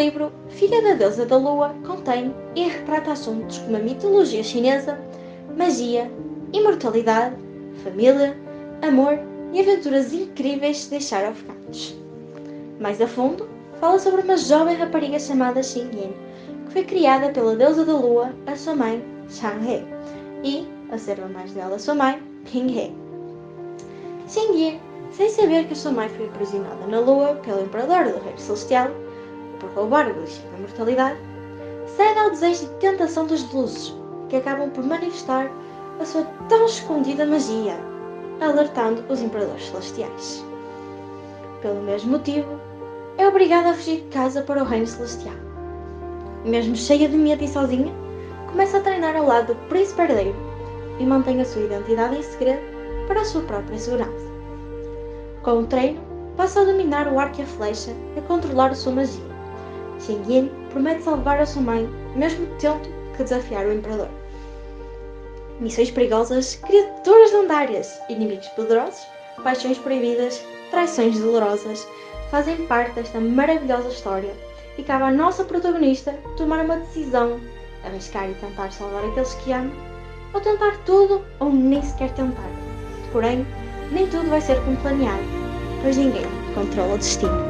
livro, Filha da Deusa da Lua contém e retrata assuntos como a mitologia chinesa, magia, imortalidade, família, amor e aventuras incríveis de deixar ofegantes. Mais a fundo, fala sobre uma jovem rapariga chamada Xing Yin, que foi criada pela deusa da lua, a sua mãe, Shang He, e, a serva mais dela, sua mãe, Ping He. Xing Yin, sem saber que a sua mãe foi aprisionada na lua pelo imperador do reino celestial, por roubar o elixir da mortalidade, cede ao desejo e tentação dos luzes, que acabam por manifestar a sua tão escondida magia, alertando os imperadores celestiais. Pelo mesmo motivo, é obrigada a fugir de casa para o reino celestial. Mesmo cheia de medo e sozinha, começa a treinar ao lado do príncipe herdeiro e mantém a sua identidade em segredo para a sua própria segurança. Com o treino, passa a dominar o arco e a flecha e a controlar a sua magia. Xing Yin promete salvar a sua mãe, mesmo tendo que desafiar o imperador. Missões perigosas, criaturas lendárias, inimigos poderosos, paixões proibidas, traições dolorosas fazem parte desta maravilhosa história e cabe à nossa protagonista tomar uma decisão, arriscar e tentar salvar aqueles que ama, ou tentar tudo ou nem sequer tentar. Porém, nem tudo vai ser como planeado, pois ninguém controla o destino.